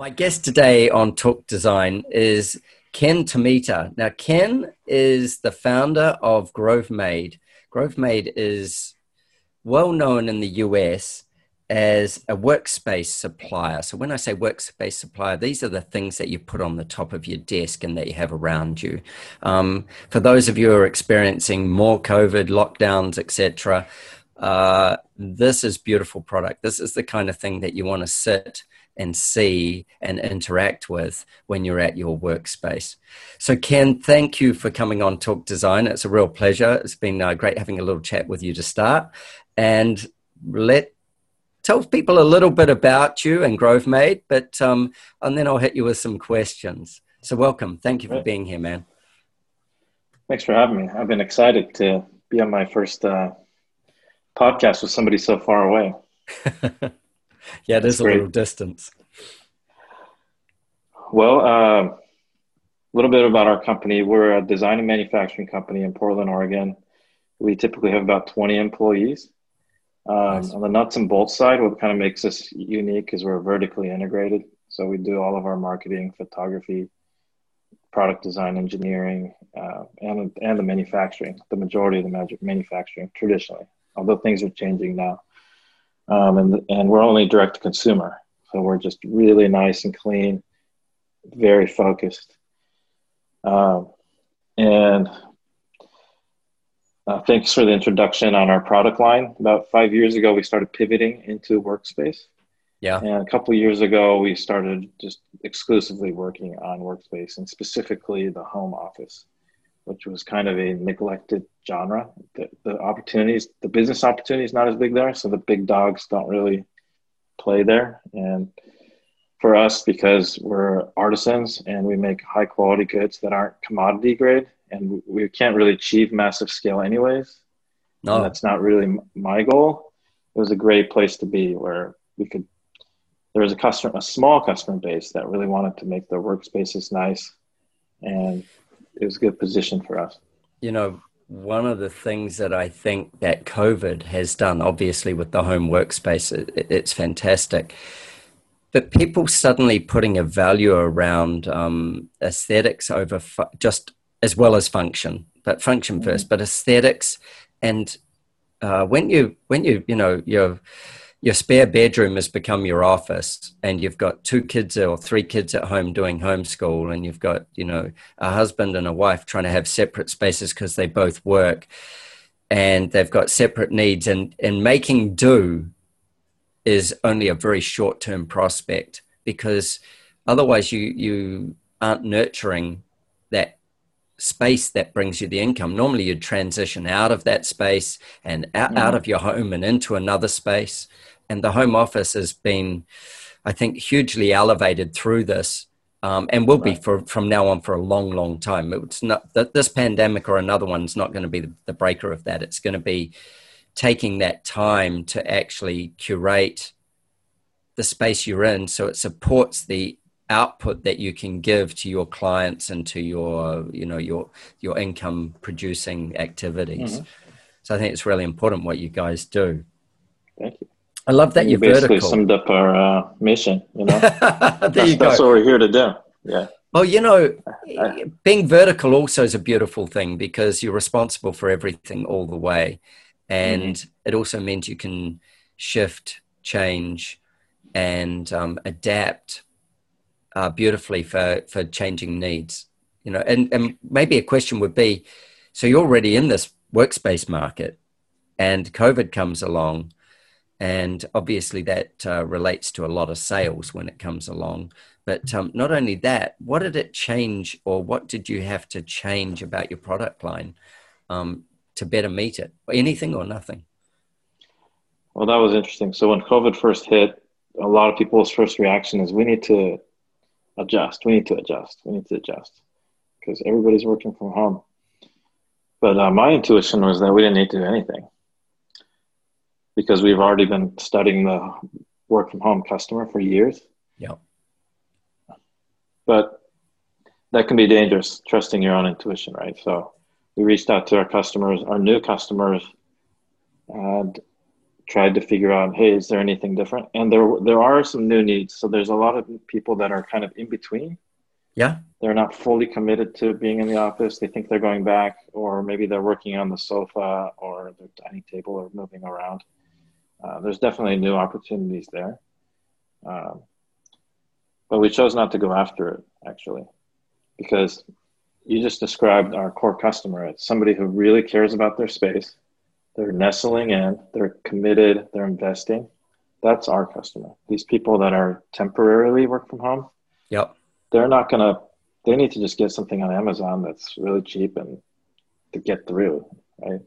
My guest today on Talk Design is Ken Tomita. Now, Ken is the founder of Grovemade. Grove Made is well known in the US as a workspace supplier. So, when I say workspace supplier, these are the things that you put on the top of your desk and that you have around you. Um, for those of you who are experiencing more COVID lockdowns, etc., uh, this is beautiful product. This is the kind of thing that you want to sit and see and interact with when you're at your workspace. So, Ken, thank you for coming on Talk Design. It's a real pleasure. It's been uh, great having a little chat with you to start. And let tell people a little bit about you and Grovemade, but um, and then I'll hit you with some questions. So, welcome. Thank you for being here, man. Thanks for having me. I've been excited to be on my first uh, podcast with somebody so far away. yeah, there's a little distance. Well, uh, a little bit about our company. We're a design and manufacturing company in Portland, Oregon. We typically have about 20 employees. Um, nice. On the nuts and bolts side, what kind of makes us unique is we're vertically integrated. So we do all of our marketing, photography, product design, engineering, uh, and and the manufacturing. The majority of the magic manufacturing traditionally, although things are changing now um, and and we're only direct to consumer, so we're just really nice and clean, very focused, um, and uh, thanks for the introduction on our product line. About five years ago, we started pivoting into workspace. Yeah. And a couple years ago, we started just exclusively working on workspace and specifically the home office which was kind of a neglected genre. The, the opportunities, the business opportunities, not as big there, so the big dogs don't really play there. And for us, because we're artisans and we make high quality goods that aren't commodity grade, and we can't really achieve massive scale anyways. No, that's not really my goal. It was a great place to be where we could. There was a customer, a small customer base that really wanted to make their workspaces nice, and it was a good position for us. You know, one of the things that I think that COVID has done, obviously with the home workspace, it, it's fantastic. But people suddenly putting a value around um, aesthetics over fu- just as well as function, but function mm-hmm. first, but aesthetics. And uh, when you when you you know you're your spare bedroom has become your office and you've got two kids or three kids at home doing homeschool and you've got you know a husband and a wife trying to have separate spaces because they both work and they've got separate needs and and making do is only a very short term prospect because otherwise you you aren't nurturing that space that brings you the income normally you'd transition out of that space and out, mm. out of your home and into another space and the Home Office has been, I think, hugely elevated through this. Um, and will right. be for from now on for a long, long time. It's not that this pandemic or another one's not going to be the, the breaker of that. It's going to be taking that time to actually curate the space you're in so it supports the output that you can give to your clients and to your you know your your income producing activities mm-hmm. so i think it's really important what you guys do thank you I love that you you're basically vertical. summed up our uh, mission. You know, that's, you that's what we're here to do. Yeah. Well, you know, being vertical also is a beautiful thing because you're responsible for everything all the way, and mm-hmm. it also means you can shift, change, and um, adapt uh, beautifully for for changing needs. You know, and and maybe a question would be, so you're already in this workspace market, and COVID comes along and obviously that uh, relates to a lot of sales when it comes along. But um, not only that what did it change or what did you have to change about your product line um, to better meet it? Anything or nothing? Well that was interesting. So when covid first hit a lot of people's first reaction is we need to adjust. We need to adjust. We need to adjust because everybody's working from home. But uh, my intuition was that we didn't need to do anything because we've already been studying the work from home customer for years. Yeah. But that can be dangerous, trusting your own intuition, right? So we reached out to our customers, our new customers, and tried to figure out, hey, is there anything different? And there there are some new needs. So there's a lot of people that are kind of in between. Yeah. They're not fully committed to being in the office. They think they're going back, or maybe they're working on the sofa or their dining table or moving around. Uh, there's definitely new opportunities there. Um, but we chose not to go after it actually, because you just described our core customer as somebody who really cares about their space. They're nestling in, they're committed, they're investing. That's our customer. These people that are temporarily work from home. Yep. They're not going to, they need to just get something on Amazon that's really cheap and to get through, right?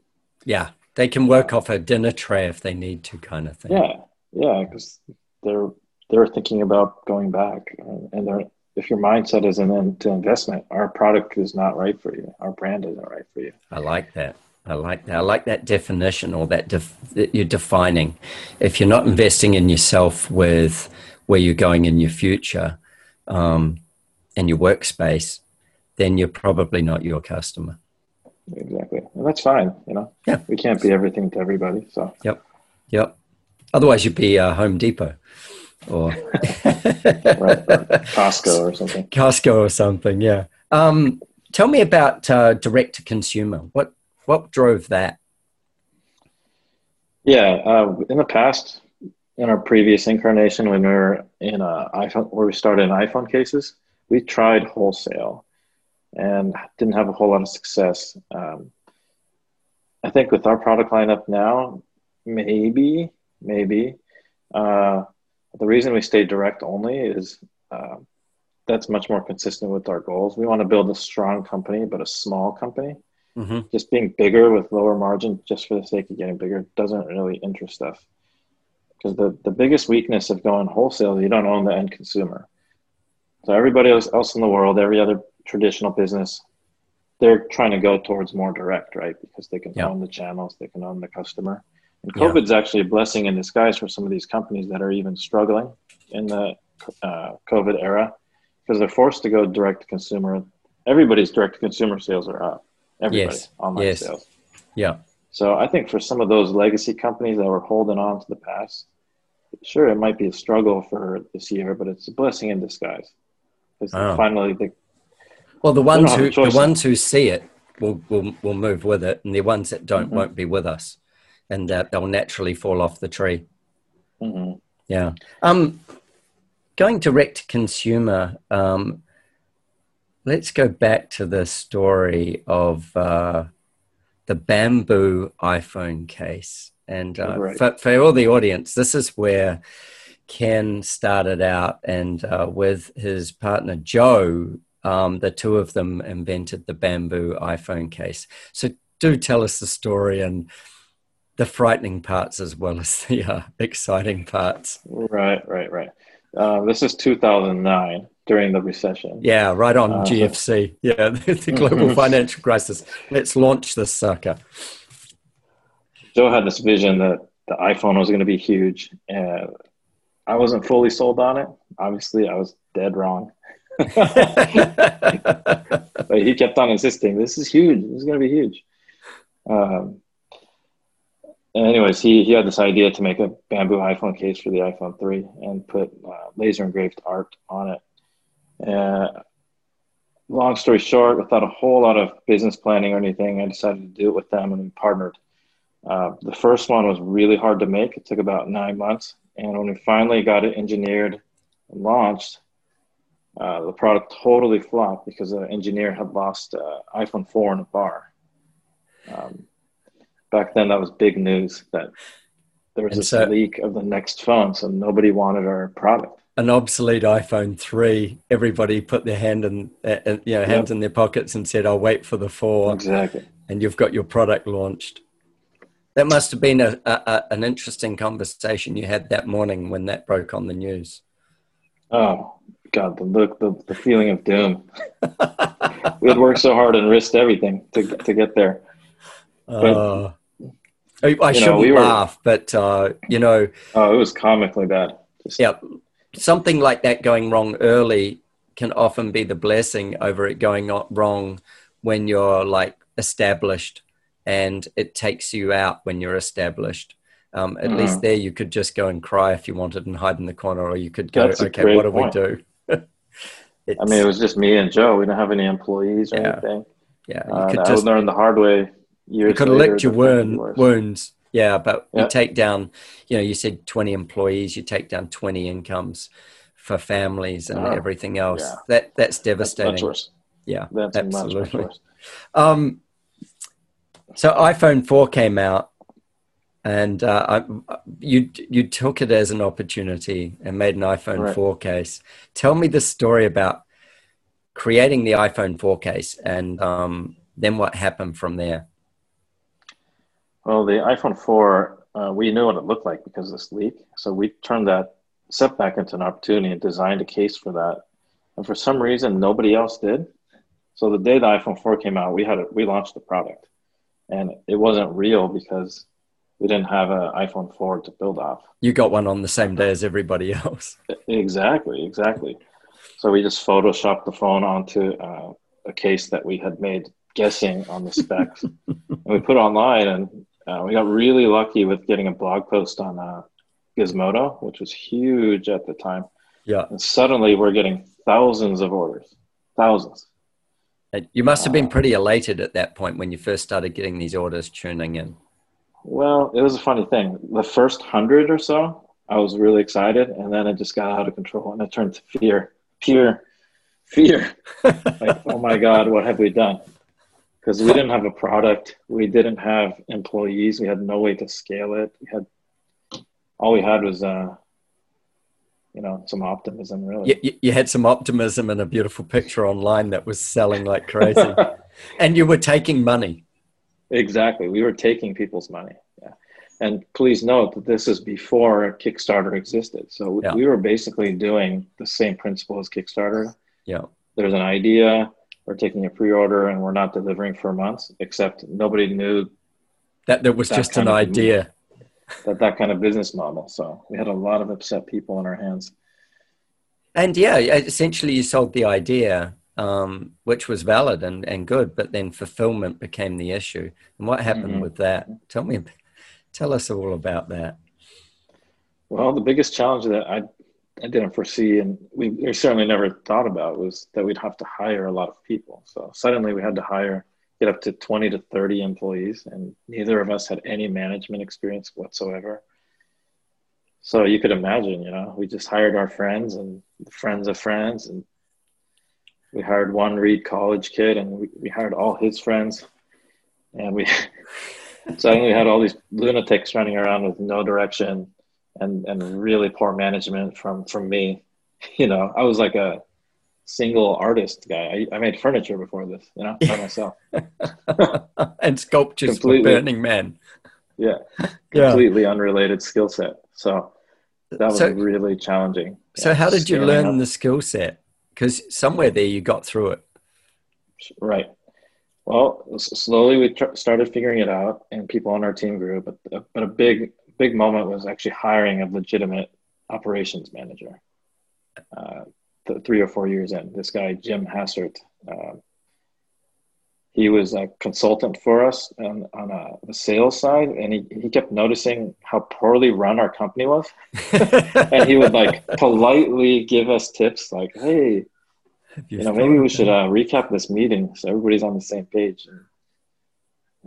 Yeah. They can work off a dinner tray if they need to, kind of thing. Yeah. Yeah. Because they're, they're thinking about going back and they're, if your mindset is into investment, our product is not right for you. Our brand isn't right for you. I like that. I like that. I like that definition or that, def- that you're defining. If you're not investing in yourself with where you're going in your future um, and your workspace, then you're probably not your customer. Exactly. And that's fine. You know, yeah, we can't be everything to everybody. So, yep. Yep. Otherwise, you'd be uh, Home Depot or right, Costco or something. Costco or something, yeah. Um, tell me about uh, direct to consumer. What what drove that? Yeah, uh, in the past, in our previous incarnation, when we were in a iPhone, where we started in iPhone cases, we tried wholesale and didn't have a whole lot of success. Um, I think with our product lineup now, maybe, maybe. Uh, the reason we stay direct only is uh, that's much more consistent with our goals. We want to build a strong company, but a small company. Mm-hmm. Just being bigger with lower margin, just for the sake of getting bigger, doesn't really interest us. Because the, the biggest weakness of going wholesale, is you don't own the end consumer. So everybody else, else in the world, every other traditional business, they're trying to go towards more direct, right? Because they can yeah. own the channels, they can own the customer. And COVID's yeah. actually a blessing in disguise for some of these companies that are even struggling in the uh, COVID era because they're forced to go direct to consumer. Everybody's direct to consumer sales are up. Everybody yes. online yes. sales. Yeah. So I think for some of those legacy companies that were holding on to the past, sure, it might be a struggle for this year, but it's a blessing in disguise. Because oh. finally, the well, the ones who the ones who see it will, will will move with it, and the ones that don't mm-hmm. won't be with us and uh, they'll naturally fall off the tree. Mm-hmm. Yeah. Um, going direct to consumer, um, let's go back to the story of uh, the bamboo iPhone case. And uh, right. for, for all the audience, this is where Ken started out, and uh, with his partner Joe, um, the two of them invented the bamboo iPhone case. So, do tell us the story and the frightening parts as well as the uh, exciting parts. Right, right, right. Uh, this is 2009 during the recession. Yeah, right on uh, GFC. Yeah, the global financial crisis. Let's launch this sucker. Joe had this vision that the iPhone was going to be huge, and I wasn't fully sold on it. Obviously, I was dead wrong. but he kept on insisting, "This is huge. This is going to be huge." Um, anyways, he, he had this idea to make a bamboo iPhone case for the iPhone 3 and put uh, laser engraved art on it. Uh, long story short, without a whole lot of business planning or anything, I decided to do it with them and we partnered. Uh, the first one was really hard to make. It took about nine months. And when we finally got it engineered and launched, uh, the product totally flopped because the engineer had lost uh, iPhone 4 in a bar. Um, back then that was big news that there was a so, leak of the next phone, so nobody wanted our product. An obsolete iPhone three. Everybody put their hand in, uh, you know, hands yep. in their pockets and said, "I'll wait for the four. Exactly. And you've got your product launched. That must have been a, a, an interesting conversation you had that morning when that broke on the news. Oh God, the look, the, the feeling of doom. we had worked so hard and risked everything to to get there. But, uh, I, I shouldn't know, we laugh, were, but uh, you know. Oh, it was comically bad. Just, yeah, something like that going wrong early can often be the blessing over it going wrong when you're like established and it takes you out when you're established. Um, at mm. least there you could just go and cry if you wanted and hide in the corner, or you could go, That's okay, what do point. we do? I mean, it was just me and Joe. We didn't have any employees or yeah. anything. Yeah, you uh, could just learn the hard way. Years you could have licked your wound, wounds. Yeah, but yeah. you take down. You know, you said twenty employees. You take down twenty incomes for families and uh, everything else. Yeah. That that's devastating. That's worse. Yeah, that's absolutely. Much, much worse. Um, so iPhone four came out, and uh, I, you you took it as an opportunity and made an iPhone right. four case. Tell me the story about creating the iPhone four case, and um, then what happened from there. Well, the iPhone four, uh, we knew what it looked like because of this leak, so we turned that setback into an opportunity and designed a case for that. And for some reason, nobody else did. So the day the iPhone 4 came out, we had a, we launched the product, and it wasn't real because we didn't have an iPhone 4 to build off. You got one on the same day as everybody else. Exactly, exactly. So we just photoshopped the phone onto uh, a case that we had made guessing on the specs, and we put it online, and uh, we got really lucky with getting a blog post on uh, Gizmodo, which was huge at the time. Yeah. And suddenly we're getting thousands of orders, thousands. You must have been pretty elated at that point when you first started getting these orders tuning in. Well, it was a funny thing. The first hundred or so, I was really excited, and then it just got out of control, and it turned to fear, fear, fear. like, oh my God, what have we done? Because we didn't have a product, we didn't have employees, we had no way to scale it. We had all we had was uh, you know some optimism really. You, you, had some optimism and a beautiful picture online that was selling like crazy. And you were taking money. Exactly. We were taking people's money. Yeah. And please note that this is before kickstarter existed. So yeah. we were basically doing the same principle as kickstarter. Yeah. There's an idea we're taking a pre-order and we're not delivering for months except nobody knew that there was that just an idea that that kind of business model. So we had a lot of upset people on our hands. And yeah, essentially, you sold the idea, um, which was valid and, and good, but then fulfillment became the issue. And what happened mm-hmm. with that? Tell me, tell us all about that. Well, the biggest challenge that I I didn't foresee, and we, we certainly never thought about, was that we'd have to hire a lot of people. So suddenly we had to hire get up to 20 to 30 employees, and neither of us had any management experience whatsoever. So you could imagine, you know, we just hired our friends and friends of friends, and we hired one Reed College kid, and we, we hired all his friends, and we suddenly had all these lunatics running around with no direction and and really poor management from from me. You know, I was like a single artist guy. I, I made furniture before this, you know, by myself. and sculptures for Burning Man. Yeah. Completely yeah. unrelated skill set. So that was so, really challenging. So yeah, how did you learn up. the skill set? Because somewhere there you got through it. Right. Well, slowly we tr- started figuring it out, and people on our team grew. But but a big big moment was actually hiring a legitimate operations manager. Uh, th- three or four years in. This guy, Jim Hassert, uh, he was a consultant for us on, on a, the sales side, and he, he kept noticing how poorly run our company was. and he would like politely give us tips like, hey, you, know, maybe we should uh, recap this meeting so everybody's on the same page. And,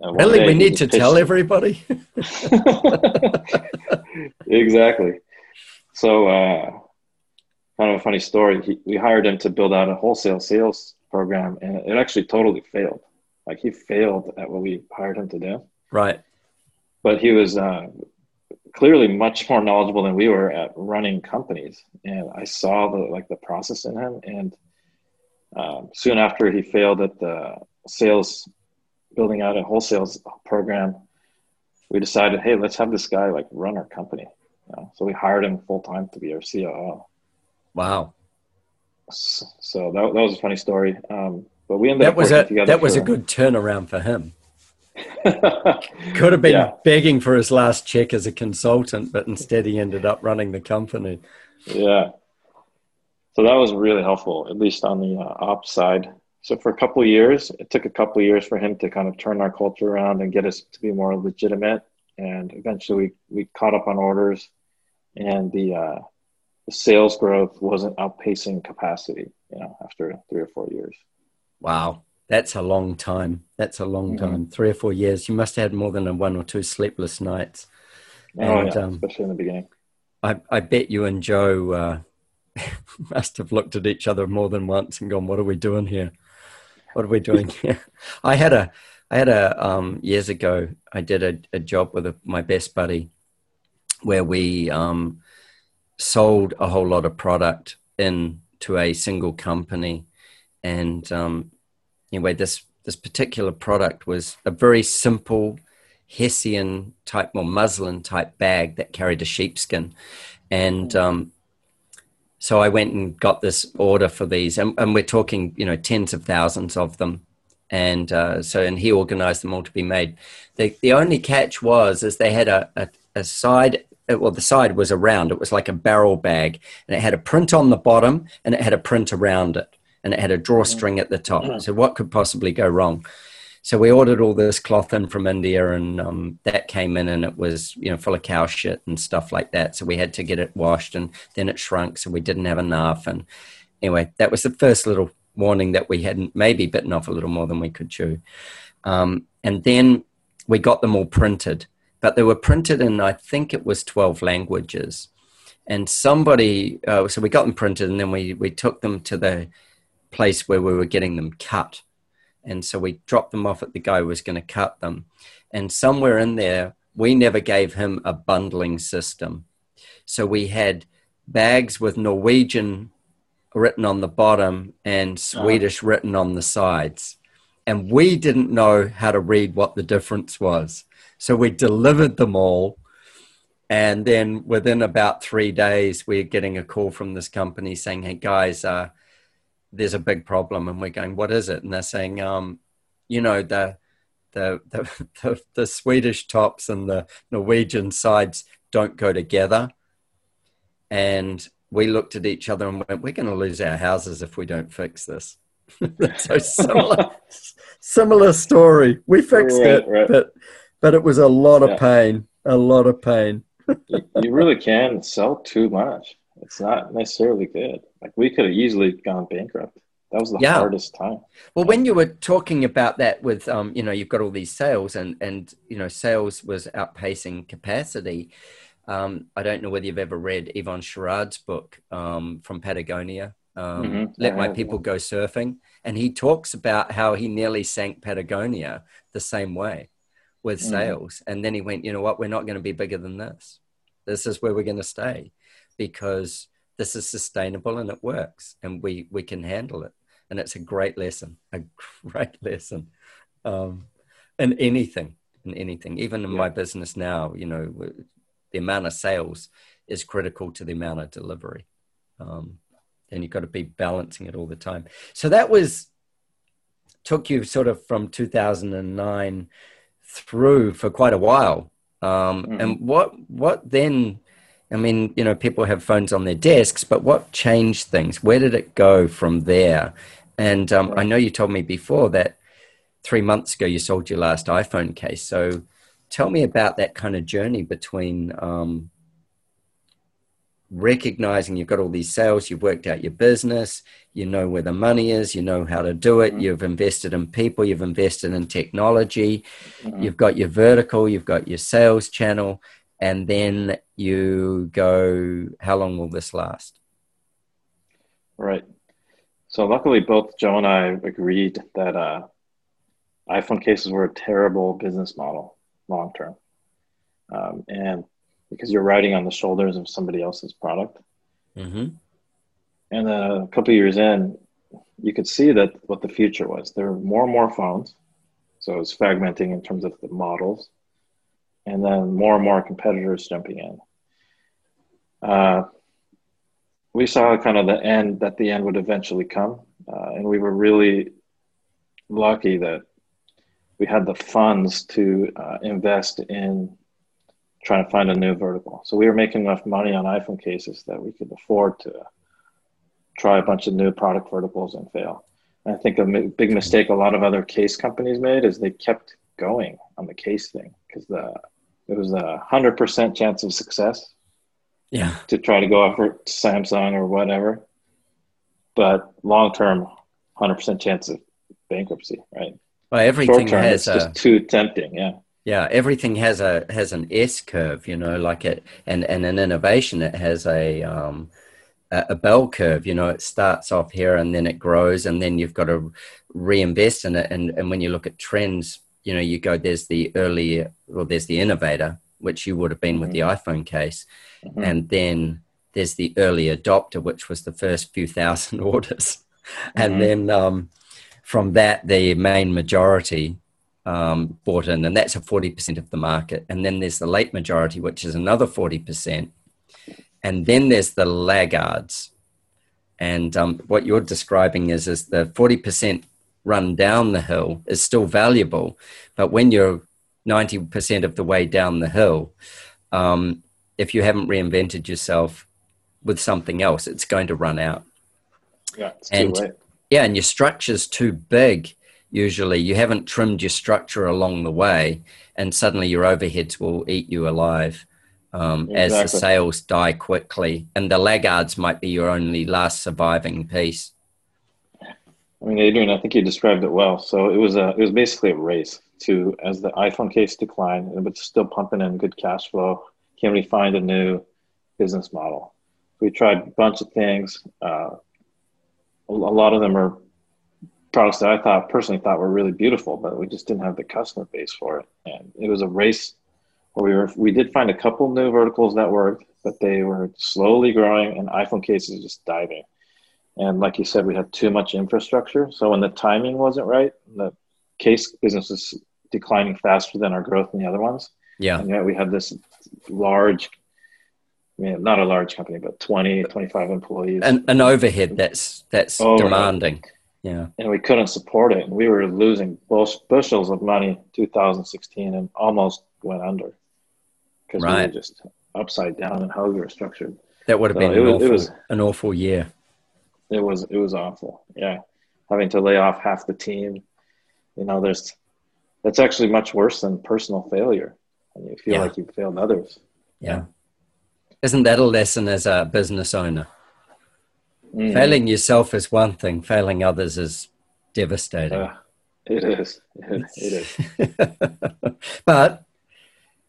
uh, really, we need to tell everybody. exactly. So uh, kind of a funny story. He, we hired him to build out a wholesale sales program, and it actually totally failed. Like he failed at what we hired him to do. Right. But he was uh, clearly much more knowledgeable than we were at running companies, and I saw the like the process in him. And um, soon after he failed at the sales, building out a wholesale program, we decided, hey, let's have this guy like run our company. You know? So we hired him full time to be our COO. Wow. So that, that was a funny story. Um, but we ended that up was a that was a good turnaround for him. Could have been yeah. begging for his last check as a consultant, but instead he ended up running the company. Yeah. So that was really helpful, at least on the uh, ops side. So for a couple of years, it took a couple of years for him to kind of turn our culture around and get us to be more legitimate. And eventually, we, we caught up on orders, and the uh, the sales growth wasn't outpacing capacity. You know, after three or four years. Wow, that's a long time. That's a long mm-hmm. time. Three or four years. You must have had more than a one or two sleepless nights. Oh, and, yeah, um, especially in the beginning. I, I bet you and Joe uh, must have looked at each other more than once and gone, "What are we doing here? What are we doing here?" I had a, I had a um, years ago. I did a, a job with a, my best buddy, where we um, sold a whole lot of product in to a single company, and um, anyway, this this particular product was a very simple Hessian type or muslin type bag that carried a sheepskin, and um, so I went and got this order for these, and, and we're talking, you know, tens of thousands of them, and uh, so and he organized them all to be made. The the only catch was is they had a, a, a side well, the side was around. It was like a barrel bag, and it had a print on the bottom, and it had a print around it and it had a drawstring at the top. Mm. So what could possibly go wrong? So we ordered all this cloth in from India, and um, that came in, and it was you know full of cow shit and stuff like that. So we had to get it washed, and then it shrunk, so we didn't have enough. And anyway, that was the first little warning that we hadn't maybe bitten off a little more than we could chew. Um, and then we got them all printed, but they were printed in I think it was twelve languages. And somebody, uh, so we got them printed, and then we we took them to the place where we were getting them cut. And so we dropped them off at the guy who was going to cut them. And somewhere in there, we never gave him a bundling system. So we had bags with Norwegian written on the bottom and. Swedish oh. written on the sides. And we didn't know how to read what the difference was. So we delivered them all. And then within about three days, we're getting a call from this company saying, Hey, guys, uh, there's a big problem and we're going what is it? And they're saying um, you know the, the the, the the swedish tops and the norwegian sides don't go together. And we looked at each other and went we're going to lose our houses if we don't fix this. So similar similar story. We fixed right, it right. but but it was a lot of pain a lot of pain. You really can sell too much. It's not necessarily good. Like we could have easily gone bankrupt. That was the yeah. hardest time. Well, when you were talking about that with, um, you know, you've got all these sales and, and, you know, sales was outpacing capacity. Um, I don't know whether you've ever read Yvon Chouinard's book um, from Patagonia, um, mm-hmm. Let My People Go Surfing. And he talks about how he nearly sank Patagonia the same way with mm-hmm. sales. And then he went, you know what, we're not going to be bigger than this. This is where we're going to stay because this is sustainable and it works and we we can handle it. And it's a great lesson a great lesson. Um, in anything in anything even in yeah. my business now you know the amount of sales is critical to the amount of delivery. Um, and you've got to be balancing it all the time. So that was took you sort of from 2009 through for quite a while. Um, mm-hmm. and what what then I mean, you know, people have phones on their desks, but what changed things? Where did it go from there? And um, I know you told me before that three months ago you sold your last iPhone case. So tell me about that kind of journey between um, recognizing you've got all these sales, you've worked out your business, you know where the money is, you know how to do it, mm-hmm. you've invested in people, you've invested in technology, mm-hmm. you've got your vertical, you've got your sales channel and then you go, how long will this last? Right. So luckily, both Joe and I agreed that uh, iPhone cases were a terrible business model long term, um, and because you're riding on the shoulders of somebody else's product. Mm-hmm. And then a couple years in, you could see that what the future was. There were more and more phones, so it was fragmenting in terms of the models and then more and more competitors jumping in. Uh, we saw kind of the end that the end would eventually come, uh, and we were really lucky that we had the funds to uh, invest in trying to find a new vertical. So we were making enough money on iPhone cases that we could afford to try a bunch of new product verticals and fail. And I think a big mistake a lot of other case companies made is they kept going on the case thing because the it was a hundred percent chance of success. Yeah. To try to go after Samsung or whatever, but long term, hundred percent chance of bankruptcy, right? Well, everything Short-term, has it's a, just too tempting. Yeah. Yeah, everything has a has an S curve, you know, like it, and and an innovation it has a um, a bell curve. You know, it starts off here and then it grows, and then you've got to reinvest in it. And and when you look at trends, you know, you go there's the early, well, there's the innovator, which you would have been with mm-hmm. the iPhone case, mm-hmm. and then there's the early adopter, which was the first few thousand orders, mm-hmm. and then um, from that the main majority um, bought in, and that's a 40% of the market. And then there's the late majority, which is another 40%. And then there's the laggards. And um, what you're describing is, is the 40% run down the hill is still valuable. But when you're 90% of the way down the hill, um, if you haven't reinvented yourself with something else, it's going to run out. Yeah, and, Yeah, and your structure's too big usually you haven't trimmed your structure along the way and suddenly your overheads will eat you alive um, exactly. as the sales die quickly and the laggards might be your only last surviving piece i mean adrian i think you described it well so it was a it was basically a race to as the iphone case declined but still pumping in good cash flow can we find a new business model we tried a bunch of things uh, a lot of them are products that I thought personally thought were really beautiful, but we just didn't have the customer base for it. And it was a race where we were we did find a couple new verticals that worked, but they were slowly growing and iPhone cases just diving. And like you said, we had too much infrastructure. So when the timing wasn't right, the case business was declining faster than our growth in the other ones. Yeah. And yet we had this large I mean, not a large company, but 20, 25 employees. And an overhead that's that's oh, demanding. Yeah. And we couldn't support it. And we were losing bushels of money 2016 and almost went under because right. we were just upside down in how we were structured. That would have so been an, was, awful, was, an awful year. It was it was awful. Yeah. Having to lay off half the team. You know, there's that's actually much worse than personal failure. And you feel yeah. like you've failed others. Yeah. yeah. Isn't that a lesson as a business owner? Mm. Failing yourself is one thing, failing others is devastating. Uh, it is. It, it is. but,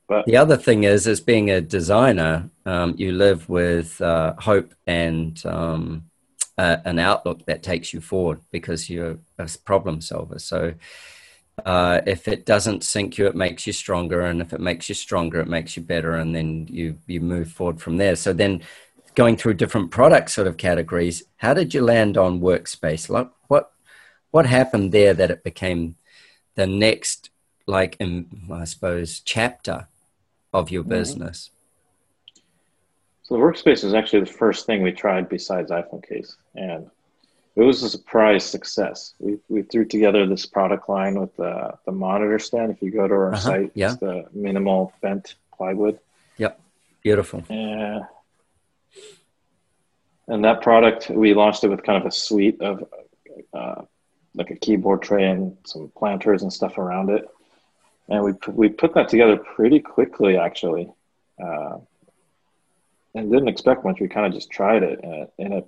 but the other thing is, as being a designer, um, you live with uh, hope and um, uh, an outlook that takes you forward because you're a problem solver. So, uh, if it doesn't sink you, it makes you stronger, and if it makes you stronger, it makes you better, and then you you move forward from there. So then going through different product sort of categories, how did you land on workspace? Like what what happened there that it became the next like in, I suppose chapter of your mm-hmm. business? So the workspace is actually the first thing we tried besides iPhone case, and it was a surprise success. We we threw together this product line with the the monitor stand. If you go to our uh-huh, site, yeah. it's the minimal bent plywood. Yep, beautiful. Yeah, and that product we launched it with kind of a suite of uh, like a keyboard tray and some planters and stuff around it and we we put that together pretty quickly actually uh, and didn't expect much we kind of just tried it and it, and it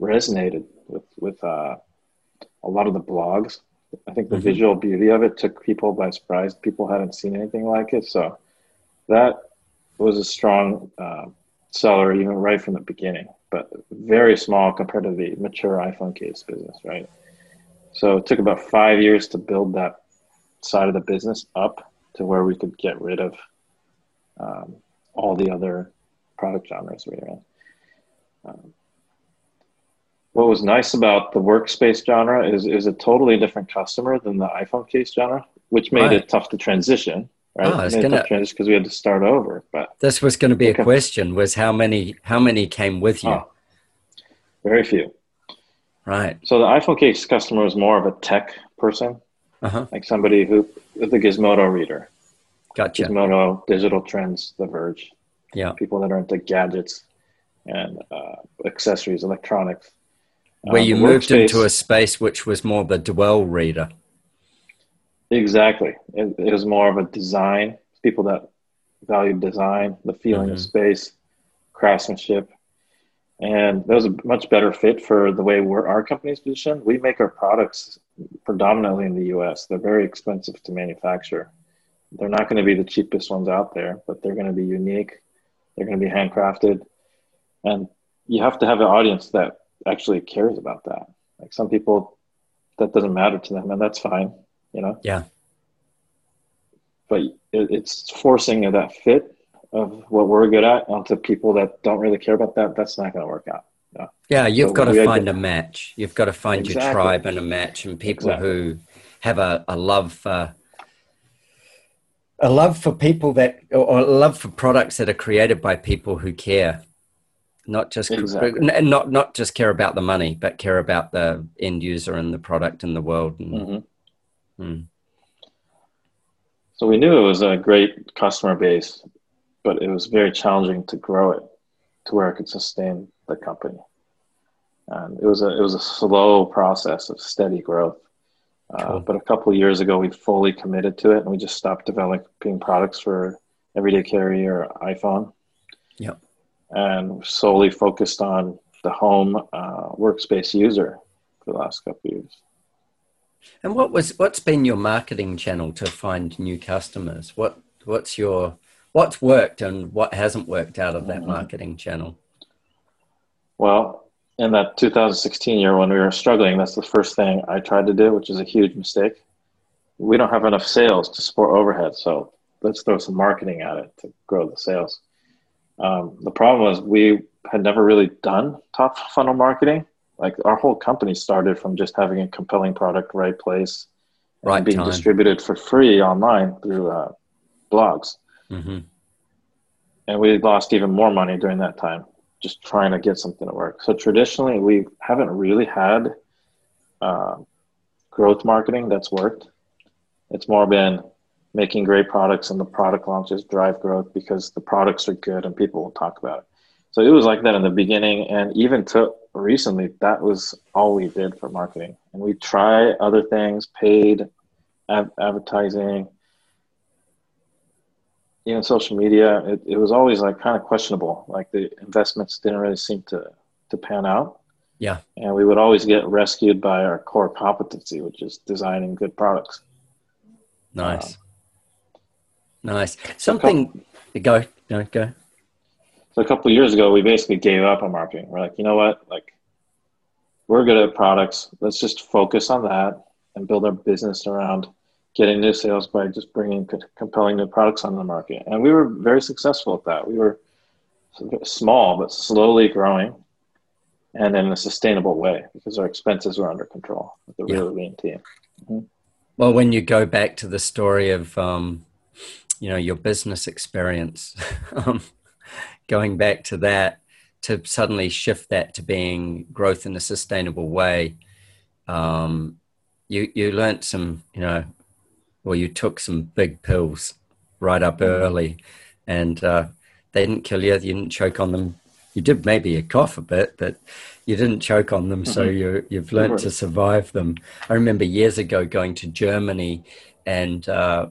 resonated with with uh, a lot of the blogs i think the mm-hmm. visual beauty of it took people by surprise people hadn't seen anything like it so that was a strong uh, seller even right from the beginning, but very small compared to the mature iPhone case business, right? So it took about five years to build that side of the business up to where we could get rid of um, all the other product genres we were in. Um, what was nice about the workspace genre is is a totally different customer than the iPhone case genre, which made right. it tough to transition right? Oh, it's gonna because we had to start over. But this was going to be a question: was how many how many came with you? Oh, very few. Right. So the iPhone case customer is more of a tech person, uh-huh. like somebody who the Gizmodo reader. Gotcha. Gizmodo, Digital Trends, The Verge. Yeah. People that are into gadgets and uh, accessories, electronics. Where um, you moved into a space which was more the dwell reader. Exactly. It, it was more of a design. People that value design, the feeling mm-hmm. of space, craftsmanship, and that was a much better fit for the way we're our company's positioned. We make our products predominantly in the U.S. They're very expensive to manufacture. They're not going to be the cheapest ones out there, but they're going to be unique. They're going to be handcrafted, and you have to have an audience that actually cares about that. Like some people, that doesn't matter to them, and that's fine. You know. Yeah. But it, it's forcing that fit of what we're good at onto people that don't really care about that, that's not going to work out. No. Yeah, you've so got to find a match. You've got to find exactly. your tribe and a match, and people exactly. who have a, a love for a love for people that or a love for products that are created by people who care not just exactly. not not just care about the money but care about the end user and the product and the world and, mm-hmm. mm. so we knew it was a great customer base but it was very challenging to grow it to where it could sustain the company. And it was a it was a slow process of steady growth. Uh. But a couple of years ago, we fully committed to it, and we just stopped developing products for everyday carry or iPhone. Yep. And solely focused on the home uh, workspace user for the last couple of years. And what was what's been your marketing channel to find new customers? What what's your what's worked and what hasn't worked out of that mm-hmm. marketing channel? Well, in that 2016 year when we were struggling, that's the first thing I tried to do, which is a huge mistake. We don't have enough sales to support overhead, so let's throw some marketing at it to grow the sales. Um, the problem was we had never really done top funnel marketing. Like our whole company started from just having a compelling product, right place, right being time. distributed for free online through uh, blogs. Mm-hmm. And we lost even more money during that time, just trying to get something to work. So traditionally, we haven't really had uh, growth marketing that's worked. It's more been making great products and the product launches drive growth because the products are good and people will talk about it. So it was like that in the beginning, and even to recently, that was all we did for marketing. And we try other things, paid ad- advertising, even social media, it, it was always like kind of questionable. Like the investments didn't really seem to to pan out. Yeah. And we would always get rescued by our core competency, which is designing good products. Nice. Um, nice. Something couple, go, go, go. So a couple years ago, we basically gave up on marketing. We're like, you know what? Like, we're good at products. Let's just focus on that and build our business around getting new sales by just bringing compelling new products on the market. And we were very successful at that. We were small, but slowly growing and in a sustainable way because our expenses were under control with a really lean team. Mm-hmm. Well, when you go back to the story of, um, you know, your business experience, um, going back to that, to suddenly shift that to being growth in a sustainable way, um, you you learned some, you know, well, you took some big pills right up mm. early, and uh, they didn't kill you. You didn't choke on them. You did maybe a cough a bit, but you didn't choke on them. Mm-hmm. So you you've learned to survive them. I remember years ago going to Germany, and uh,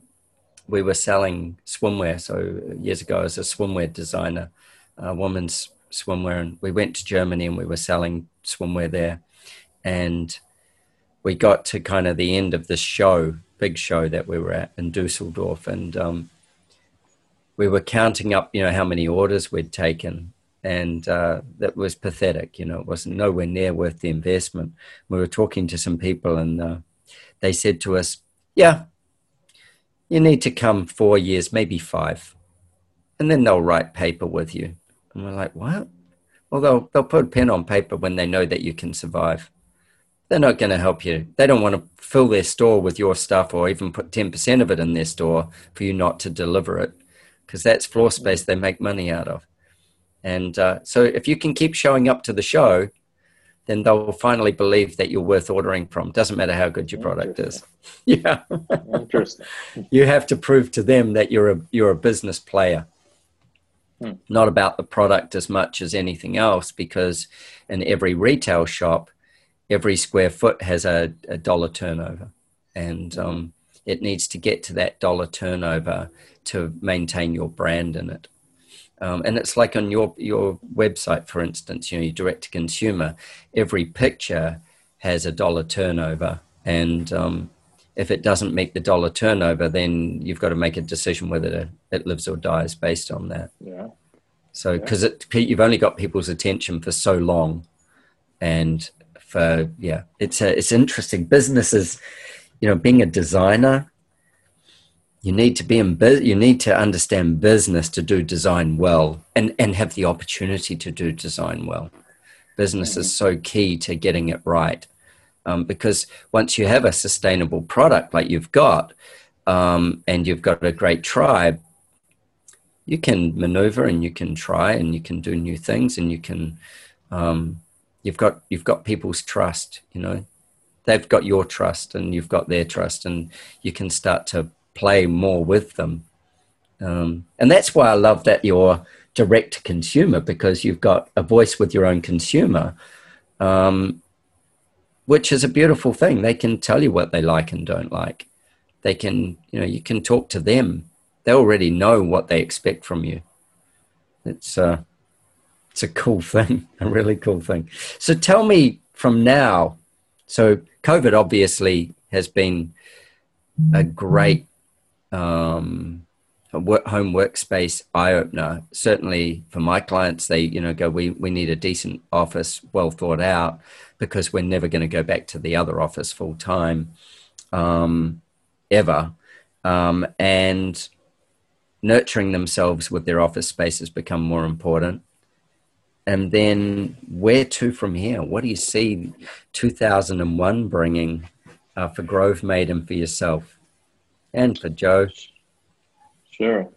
we were selling swimwear. So years ago, as a swimwear designer, a woman's swimwear, and we went to Germany and we were selling swimwear there, and we got to kind of the end of the show big show that we were at in Dusseldorf, and um, we were counting up, you know, how many orders we'd taken, and uh, that was pathetic. You know, it wasn't nowhere near worth the investment. We were talking to some people, and uh, they said to us, "Yeah, you need to come four years, maybe five, and then they'll write paper with you." And we're like, "What?" Well, they'll they'll put a pen on paper when they know that you can survive they're not going to help you. They don't want to fill their store with your stuff or even put 10% of it in their store for you not to deliver it because that's floor space they make money out of. And uh, so if you can keep showing up to the show, then they'll finally believe that you're worth ordering from. Doesn't matter how good your product is. Yeah. Interesting. you have to prove to them that you're a you're a business player. Hmm. Not about the product as much as anything else, because in every retail shop, every square foot has a, a dollar turnover. And um, it needs to get to that dollar turnover to maintain your brand in it. Um, and it's like on your your website, for instance, you know, you direct to consumer, every picture has a dollar turnover, and um, if it doesn't meet the dollar turnover, then you've got to make a decision whether it lives or dies based on that. Yeah. So, because yeah. you've only got people's attention for so long, and for yeah, it's a, it's interesting. Businesses, you know, being a designer you need to be in bu- you need to understand business to do design well and and have the opportunity to do design well business is so key to getting it right um, because once you have a sustainable product like you've got um, and you've got a great tribe you can maneuver and you can try and you can do new things and you can um, you've got you've got people's trust you know they've got your trust and you've got their trust and you can start to play more with them. Um, and that's why I love that you're direct to consumer because you've got a voice with your own consumer, um, which is a beautiful thing. They can tell you what they like and don't like. They can, you know, you can talk to them. They already know what they expect from you. It's uh, it's a cool thing, a really cool thing. So tell me from now. So COVID obviously has been a great um, work, home workspace eye opener. Certainly for my clients, they you know go we we need a decent office, well thought out, because we're never going to go back to the other office full time, um, ever, um, and nurturing themselves with their office space has become more important. And then where to from here? What do you see 2001 bringing uh, for Grovemade for yourself? and for Joe. Sure.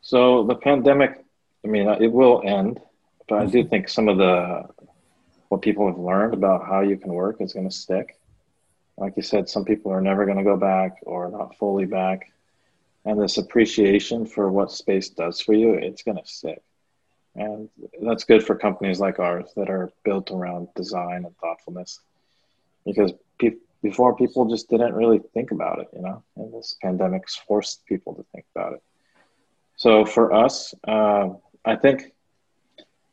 So the pandemic, I mean, it will end, but I do mm-hmm. think some of the what people have learned about how you can work is going to stick. Like you said, some people are never going to go back or not fully back, and this appreciation for what space does for you, it's going to stick. And that's good for companies like ours that are built around design and thoughtfulness because people before people just didn't really think about it, you know, and this pandemic's forced people to think about it. So for us, uh, I think,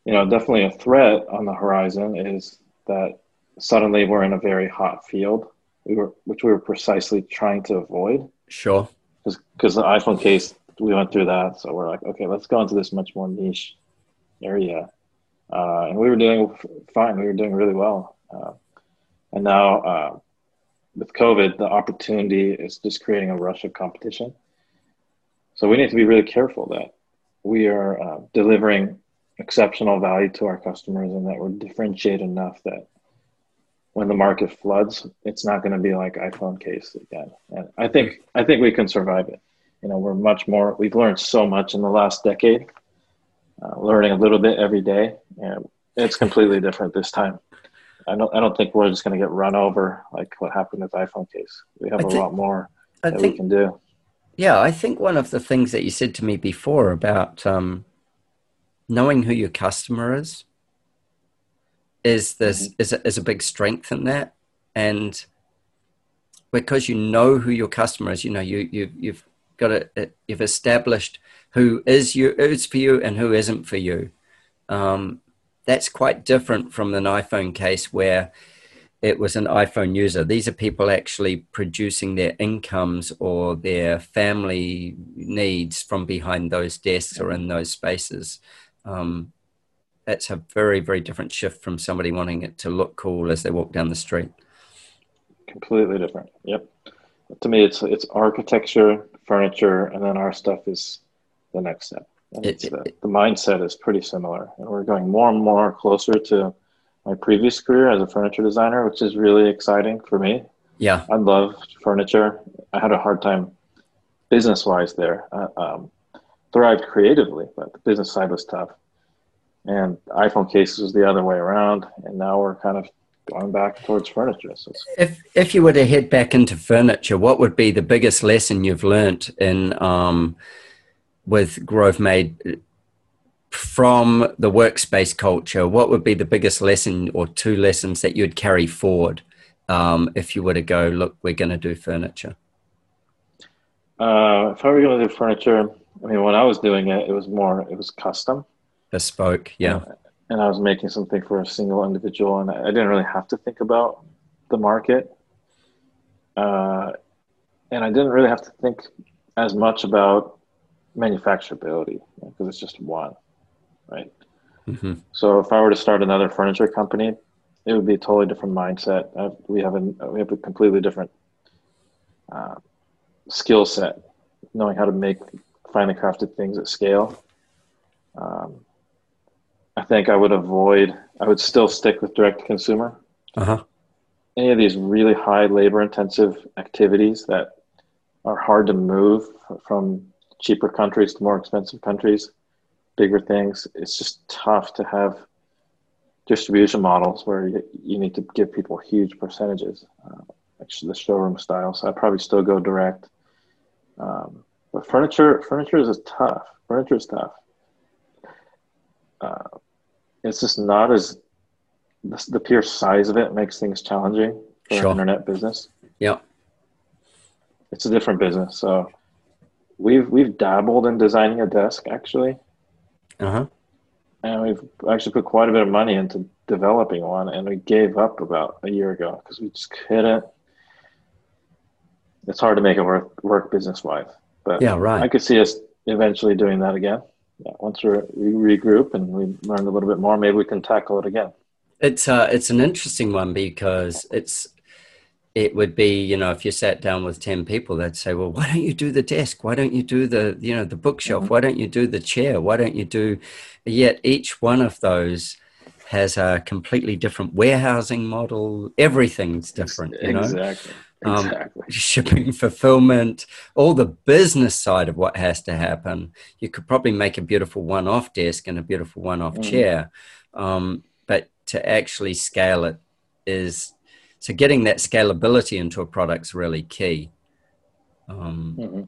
you know, definitely a threat on the horizon is that suddenly we're in a very hot field, we were, which we were precisely trying to avoid. Sure. Because the iPhone case, we went through that. So we're like, okay, let's go into this much more niche area. Uh, and we were doing fine. We were doing really well. Uh, and now, uh, with COVID, the opportunity is just creating a rush of competition. So we need to be really careful that we are uh, delivering exceptional value to our customers and that we're differentiated enough that when the market floods, it's not going to be like iPhone case again. And I think I think we can survive it. You know, we're much more. We've learned so much in the last decade, uh, learning a little bit every day, and it's completely different this time. I don't I don't think we're just going to get run over like what happened with iPhone case. We have I a think, lot more I that think, we can do. Yeah, I think one of the things that you said to me before about um, knowing who your customer is is this mm-hmm. is a, is a big strength in that, and because you know who your customer is, you know you you you've got it you've established who is you is for you and who isn't for you. Um, that's quite different from an iPhone case where it was an iPhone user. These are people actually producing their incomes or their family needs from behind those desks or in those spaces. Um, that's a very, very different shift from somebody wanting it to look cool as they walk down the street. Completely different. Yep. To me, it's it's architecture, furniture, and then our stuff is the next step. It, it, uh, the mindset is pretty similar, and we're going more and more closer to my previous career as a furniture designer, which is really exciting for me. Yeah, I love furniture. I had a hard time business wise there. Uh, um, thrived creatively, but the business side was tough. And iPhone cases was the other way around, and now we're kind of going back towards furniture. So if if you were to head back into furniture, what would be the biggest lesson you've learned in um, with Grovemade from the workspace culture? What would be the biggest lesson or two lessons that you'd carry forward um, if you were to go? Look, we're going to do furniture. Uh, if I were going to do furniture, I mean, when I was doing it, it was more it was custom, bespoke, yeah and I was making something for a single individual, and I didn't really have to think about the market, uh, and I didn't really have to think as much about manufacturability because it's just one, right? Mm-hmm. So if I were to start another furniture company, it would be a totally different mindset. Uh, we have a we have a completely different uh, skill set, knowing how to make finely crafted things at scale. Um, I think I would avoid. I would still stick with direct consumer. Uh-huh. Any of these really high labor intensive activities that are hard to move from cheaper countries to more expensive countries, bigger things. It's just tough to have distribution models where you, you need to give people huge percentages. Uh, actually, the showroom style. So I probably still go direct. Um, but furniture, furniture is tough. Furniture is tough uh, it's just not as the, the, pure size of it makes things challenging for sure. internet business. Yeah, it's a different business. So we've we've dabbled in designing a desk actually. Uh huh. And we've actually put quite a bit of money into developing one, and we gave up about a year ago because we just couldn't. It's hard to make it work work business wise, but yeah, right. I could see us eventually doing that again yeah, once we regroup and we learn a little bit more, maybe we can tackle it again. It's uh, it's an interesting one because it's it would be you know if you sat down with 10 people they'd say well why don't you do the desk why don't you do the you know the bookshelf mm-hmm. why don't you do the chair why don't you do yet each one of those has a completely different warehousing model everything's different you know exactly um, exactly. shipping, fulfillment, all the business side of what has to happen. You could probably make a beautiful one off desk and a beautiful one off mm. chair. Um, but to actually scale it is so getting that scalability into a product is really key. Um, mm-hmm.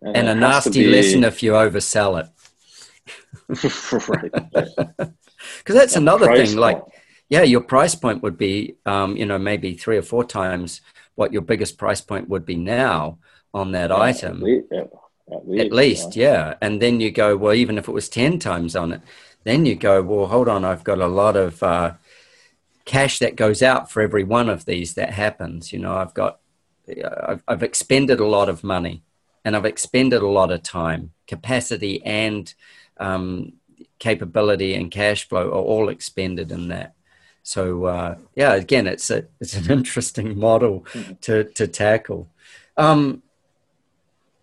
And, and a nasty be... lesson if you oversell it. right. Because that's another thing. Like, yeah, your price point would be, um, you know, maybe three or four times what your biggest price point would be now on that yeah, item. At least, at least, at least yeah. yeah. And then you go, well, even if it was 10 times on it, then you go, well, hold on, I've got a lot of uh, cash that goes out for every one of these that happens. You know, I've got, I've, I've expended a lot of money and I've expended a lot of time, capacity, and um, capability and cash flow are all expended in that. So uh, yeah, again, it's a it's an interesting model to to tackle. Um,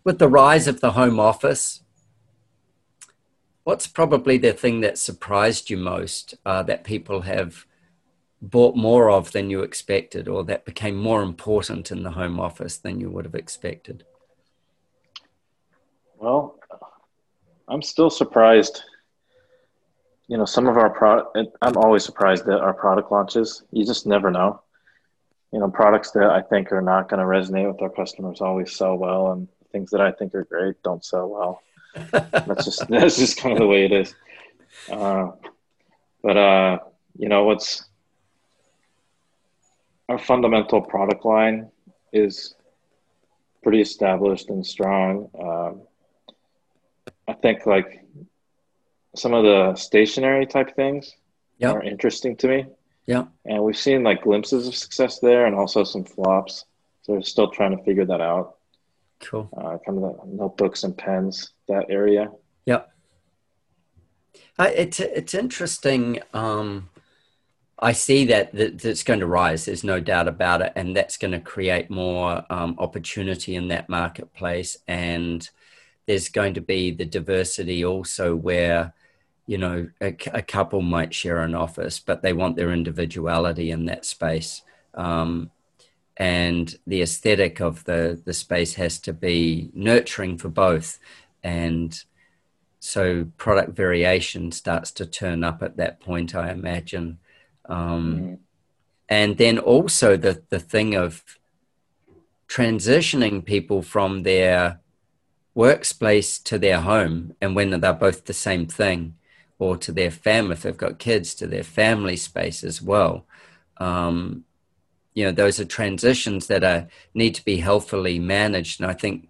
with the rise of the home office, what's probably the thing that surprised you most uh, that people have bought more of than you expected, or that became more important in the home office than you would have expected? Well, I'm still surprised you know, some of our product, I'm always surprised at our product launches. You just never know. You know, products that I think are not going to resonate with our customers always sell well, and things that I think are great don't sell well. that's just that's just kind of the way it is. Uh, but uh, you know, what's our fundamental product line is pretty established and strong. Um, I think like some of the stationary type things yep. are interesting to me. Yeah. And we've seen like glimpses of success there and also some flops. So we're still trying to figure that out. Cool. Uh, kind of the notebooks and pens, that area. Yeah. Uh, it's, it's interesting. Um, I see that, that it's going to rise. There's no doubt about it. And that's going to create more um, opportunity in that marketplace. And there's going to be the diversity also where you know a, a, couple might share an office but they want their individuality in that space um, and the aesthetic of the the space has to be nurturing for both and so product variation starts to turn up at that point i imagine um, mm-hmm. and then also the the thing of transitioning people from their workspace to their home and when they're both the same thing or to their family if they've got kids to their family space as well um, you know those are transitions that are need to be healthfully managed and i think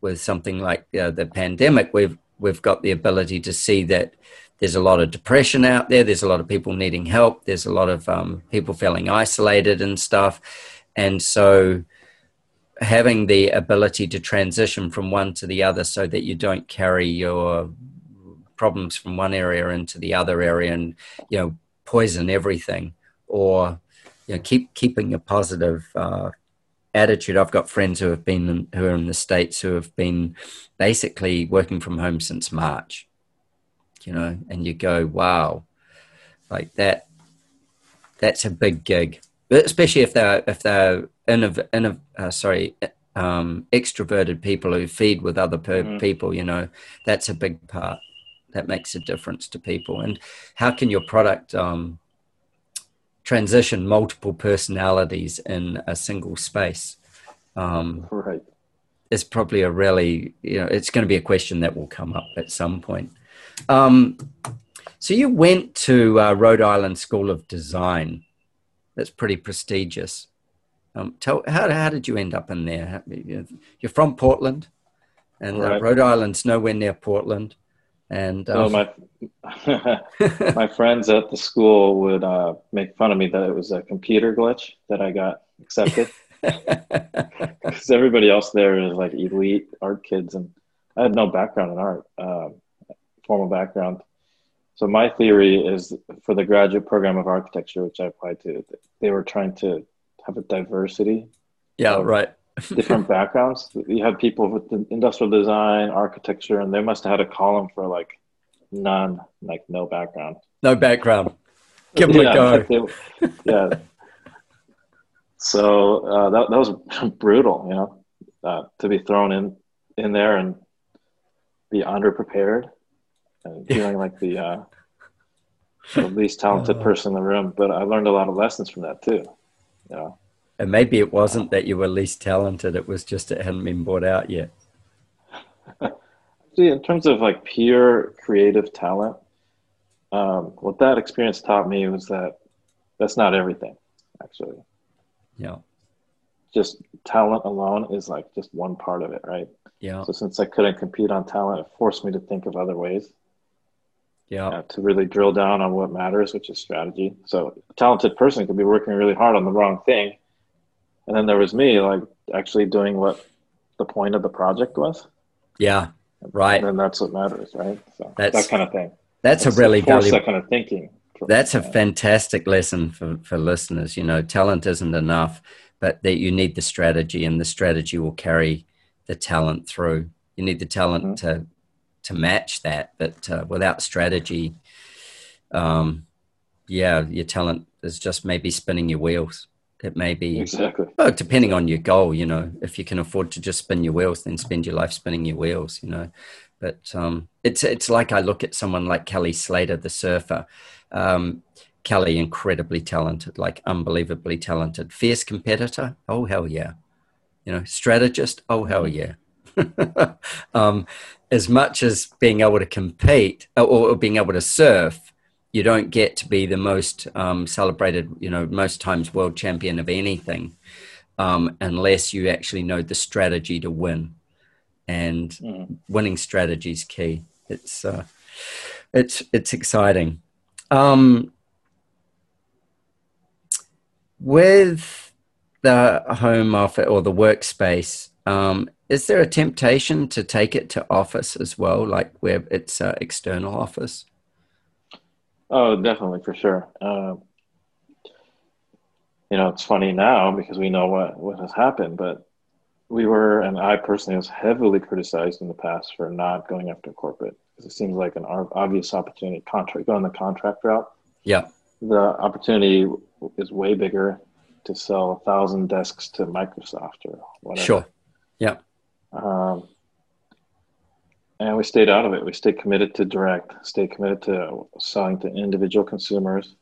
with something like uh, the pandemic we've we've got the ability to see that there's a lot of depression out there. There's a lot of people needing help. There's a lot of um, people feeling isolated and stuff. And so, having the ability to transition from one to the other so that you don't carry your problems from one area into the other area and, you know, poison everything or, you know, keep keeping a positive uh, attitude. I've got friends who have been who are in the states who have been basically working from home since March you know, and you go, wow, like that, that's a big gig, especially if they're, if they're, innov- innov- uh, sorry, um, extroverted people who feed with other per- mm-hmm. people, you know, that's a big part that makes a difference to people. And how can your product, um, transition multiple personalities in a single space? Um, right. It's probably a really, you know, it's going to be a question that will come up at some point. Um, so you went to uh, Rhode Island School of Design. That's pretty prestigious. Um, tell how how did you end up in there? You're from Portland, and uh, right. uh, Rhode Island's nowhere near Portland. And um, my my friends at the school would uh, make fun of me that it was a computer glitch that I got accepted because everybody else there is like elite art kids, and I had no background in art. Um, formal background. So my theory is for the graduate program of architecture, which I applied to, they were trying to have a diversity. Yeah, right. Different backgrounds. You had people with industrial design, architecture, and they must have had a column for like none, like no background. No background. Give them yeah, a go. They, yeah. so uh, that that was brutal, you know, uh, to be thrown in in there and be underprepared and feeling like the, uh, the least talented uh, person in the room. But I learned a lot of lessons from that too. You know. And maybe it wasn't that you were least talented; it was just it hadn't been brought out yet. See, in terms of like pure creative talent, um, what that experience taught me was that that's not everything, actually. Yeah. Just talent alone is like just one part of it, right? Yeah. So since I couldn't compete on talent, it forced me to think of other ways yeah uh, to really drill down on what matters which is strategy so a talented person could be working really hard on the wrong thing and then there was me like actually doing what the point of the project was yeah right and that's what matters right so that's, that kind of thing that's, that's a really valuable that kind of thinking that's a fantastic lesson for, for listeners you know talent isn't enough but that you need the strategy and the strategy will carry the talent through you need the talent mm-hmm. to to match that. But uh, without strategy, um, yeah, your talent is just maybe spinning your wheels. It may be exactly. Well, depending on your goal, you know, if you can afford to just spin your wheels, then spend your life spinning your wheels, you know. But um, it's it's like I look at someone like Kelly Slater, the surfer. Um, Kelly, incredibly talented, like unbelievably talented, fierce competitor. Oh hell yeah, you know, strategist. Oh hell yeah. um, as much as being able to compete or, or, being able to surf, you don't get to be the most um, celebrated, you know, most times world champion of anything um, unless you actually know the strategy to win. And mm. winning strategy is key. It's uh, it's it's exciting. Um, with the home office or the workspace, um, is there a temptation to take it to office as well, like where it's uh, external office? Oh, definitely, for sure. Uh, you know, it's funny now because we know what, what has happened, but we were, and I personally was heavily criticized in the past for not going after corporate because it seems like an obvious opportunity, contract, going the contract route. Yeah. The opportunity is way bigger to sell a thousand desks to Microsoft or whatever. Sure. Yeah. Um, and we stayed out of it. We stayed committed to direct, stayed committed to selling to individual consumers.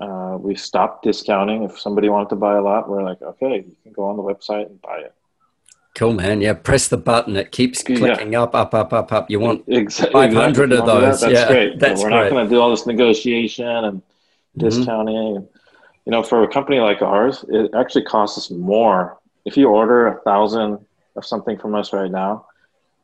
Uh, we stopped discounting. If somebody wanted to buy a lot, we're like, okay, you can go on the website and buy it. Cool, man. Yeah, press the button. It keeps clicking yeah. up, up, up, up, up. You want exactly. 500 of those. That? That's yeah, great. That's we're great. not going to do all this negotiation and mm-hmm. discounting. Mm-hmm. You know, for a company like ours, it actually costs us more. If you order a thousand of something from us right now,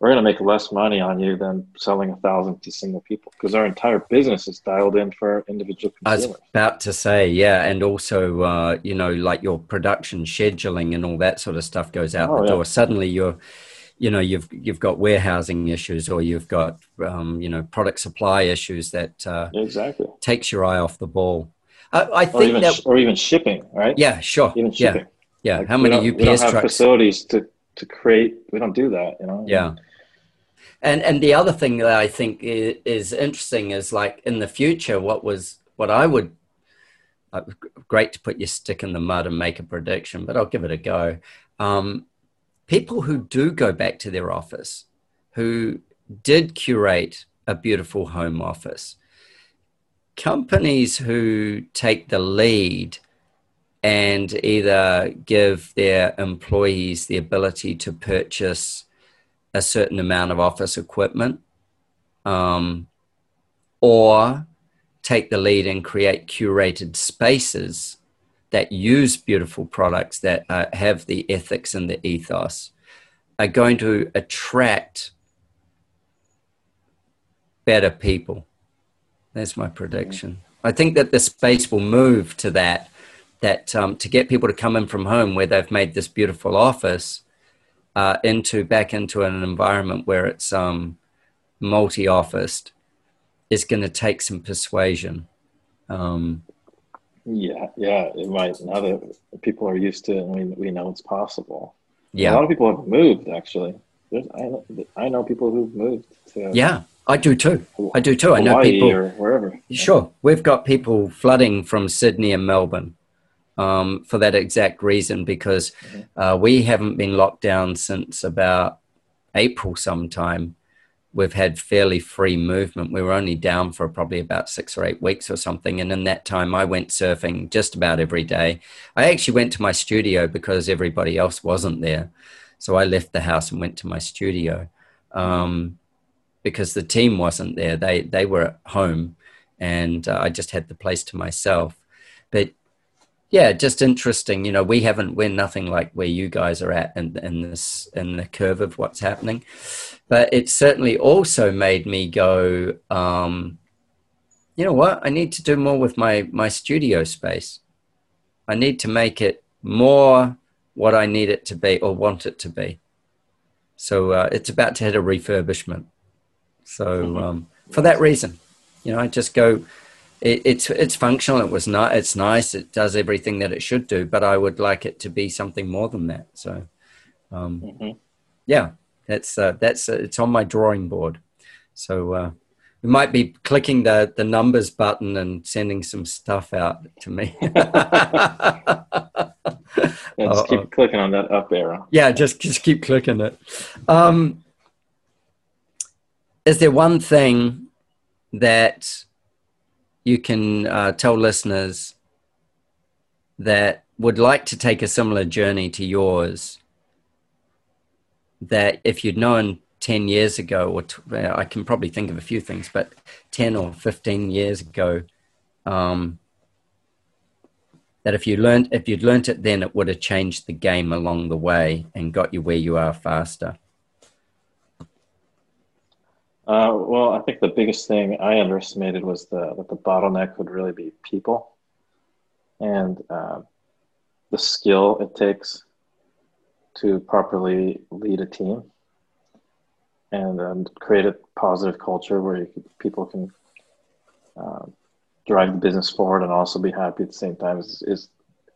we're going to make less money on you than selling a thousand to single people because our entire business is dialed in for individual consumers. I was about to say, yeah, and also, uh, you know, like your production scheduling and all that sort of stuff goes out oh, the yeah. door. Suddenly, you're, you know, you've you've got warehousing issues or you've got, um, you know, product supply issues that uh, exactly takes your eye off the ball. I, I think or even, that, or even shipping, right? Yeah, sure. Even shipping. Yeah, yeah. Like How many UPS we don't have trucks? facilities to to create? We don't do that, you know. Yeah. And and and the other thing that I think is interesting is like in the future, what was what I would great to put your stick in the mud and make a prediction, but I'll give it a go. Um, people who do go back to their office, who did curate a beautiful home office, companies who take the lead and either give their employees the ability to purchase a certain amount of office equipment um, or take the lead and create curated spaces that use beautiful products that uh, have the ethics and the ethos are going to attract better people. That's my prediction. I think that the space will move to that, that um, to get people to come in from home where they've made this beautiful office uh, into back into an environment where it's um, multi-officed is going to take some persuasion. Um, yeah, yeah, it might. Now that people are used to it and we, we know it's possible. Yeah. A lot of people have moved actually. There's, I, know, I know people who've moved to. Yeah, I do too. I do too. I know people. Wherever. Sure. We've got people flooding from Sydney and Melbourne um, for that exact reason because mm-hmm. uh, we haven't been locked down since about April sometime. We've had fairly free movement. We were only down for probably about six or eight weeks or something. And in that time, I went surfing just about every day. I actually went to my studio because everybody else wasn't there. So I left the house and went to my studio um, because the team wasn't there. They, they were at home and uh, I just had the place to myself. But yeah, just interesting. You know, we haven't we're nothing like where you guys are at in, in this in the curve of what's happening, but it certainly also made me go. Um, you know what? I need to do more with my my studio space. I need to make it more what I need it to be or want it to be. So uh, it's about to hit a refurbishment. So mm-hmm. um, for that reason, you know, I just go it, it's it's functional. It was not. It's nice. It does everything that it should do. But I would like it to be something more than that. So, um, mm-hmm. yeah, that's uh, that's uh, it's on my drawing board. So uh, we might be clicking the the numbers button and sending some stuff out to me. yeah, just keep clicking on that up arrow. Yeah, just just keep clicking it. Um, is there one thing that you can uh, tell listeners that would like to take a similar journey to yours that if you'd known 10 years ago or t- i can probably think of a few things but 10 or 15 years ago um, that if you learned if you'd learned it then it would have changed the game along the way and got you where you are faster uh, well, I think the biggest thing I underestimated was the that the bottleneck would really be people, and uh, the skill it takes to properly lead a team and um, create a positive culture where people can uh, drive the business forward and also be happy at the same time is is,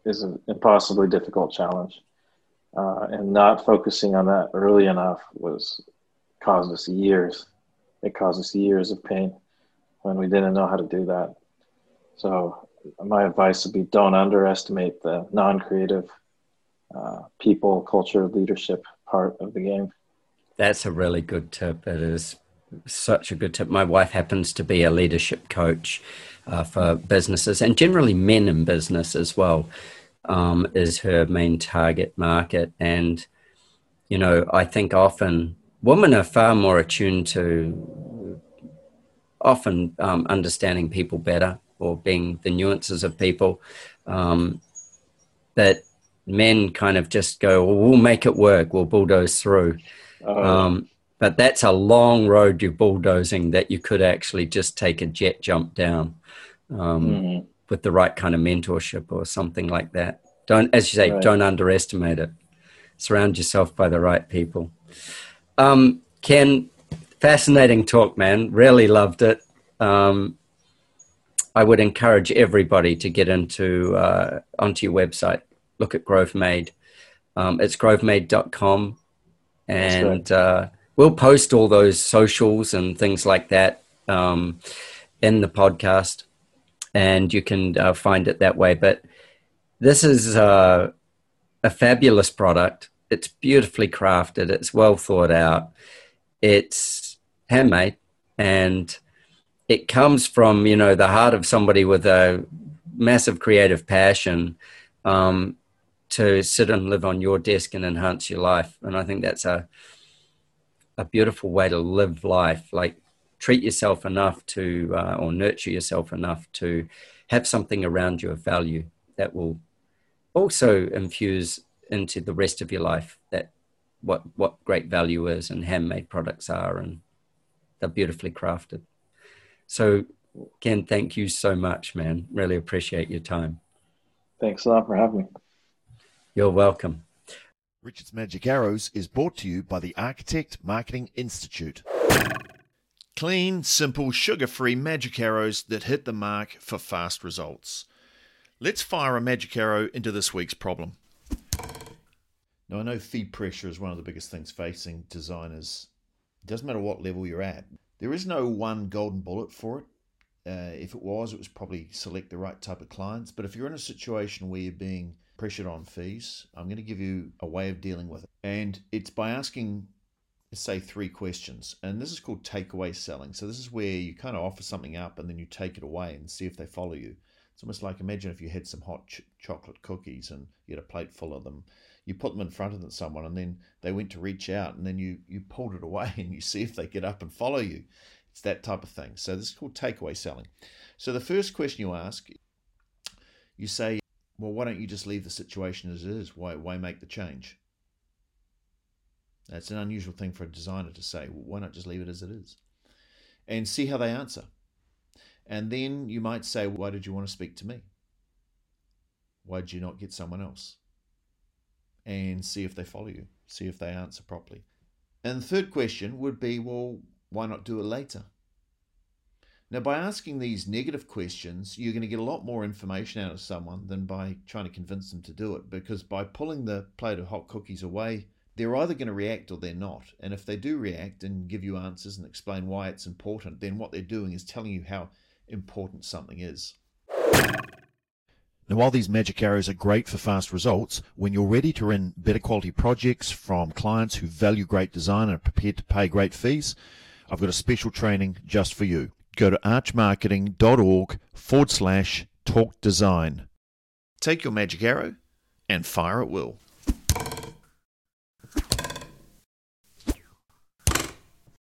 is an impossibly difficult challenge. Uh, and not focusing on that early enough was caused us years it caused us years of pain when we didn't know how to do that. So my advice would be don't underestimate the non-creative uh, people, culture, leadership part of the game. That's a really good tip. It is such a good tip. My wife happens to be a leadership coach. uh, for businesses and generally men in business as well um, is her main target market. And, you know, I think often women are far more attuned to often um, understanding people better or being the nuances of people. Um, that men kind of just go, well, we'll make it work, we'll bulldoze through. Oh. Um, but that's a long road you're bulldozing that you could actually just take a jet jump down um, mm-hmm. with the right kind of mentorship or something like that. Don't, as you say, right. don't underestimate it. Surround yourself by the right people. Um, Ken, fascinating talk, man. Really loved it. Um, I would encourage everybody to get into uh, onto your website, look at Grovemade. Um, it's grovemade.com. And uh, we'll post all those socials and things like that um, in the podcast. And you can uh, find it that way. But this is uh, a fabulous product. It's beautifully crafted, it's well thought out, it's handmade, and it comes from you know the heart of somebody with a massive creative passion um, to sit and live on your desk and enhance your life. And I think that's a a beautiful way to live life. Like treat yourself enough to, uh, or nurture yourself enough to have something around you of value that will also infuse into the rest of your life that what what great value is and handmade products are and they're beautifully crafted. So Ken, thank you so much, man. Really appreciate your time. Thanks a lot for having me. You're welcome. Richard's Magic Arrows is brought to you by the Architect Marketing Institute. Clean, simple, sugar free magic arrows that hit the mark for fast results. Let's fire a magic arrow into this week's problem. Now, I know feed pressure is one of the biggest things facing designers. It doesn't matter what level you're at, there is no one golden bullet for it. Uh, if it was, it was probably select the right type of clients. But if you're in a situation where you're being pressured on fees, I'm going to give you a way of dealing with it. And it's by asking, say, three questions. And this is called takeaway selling. So this is where you kind of offer something up and then you take it away and see if they follow you. It's almost like imagine if you had some hot ch- chocolate cookies and you had a plate full of them. You put them in front of someone and then they went to reach out and then you, you pulled it away and you see if they get up and follow you. It's that type of thing. So this is called takeaway selling. So the first question you ask, you say, well, why don't you just leave the situation as it is? Why, why make the change? That's an unusual thing for a designer to say. Well, why not just leave it as it is? And see how they answer. And then you might say, Why did you want to speak to me? Why did you not get someone else? And see if they follow you, see if they answer properly. And the third question would be, Well, why not do it later? Now, by asking these negative questions, you're going to get a lot more information out of someone than by trying to convince them to do it. Because by pulling the plate of hot cookies away, they're either going to react or they're not. And if they do react and give you answers and explain why it's important, then what they're doing is telling you how important something is. Now, while these magic arrows are great for fast results, when you're ready to run better quality projects from clients who value great design and are prepared to pay great fees, I've got a special training just for you go to archmarketing.org forward slash talk design. Take your magic arrow and fire at will.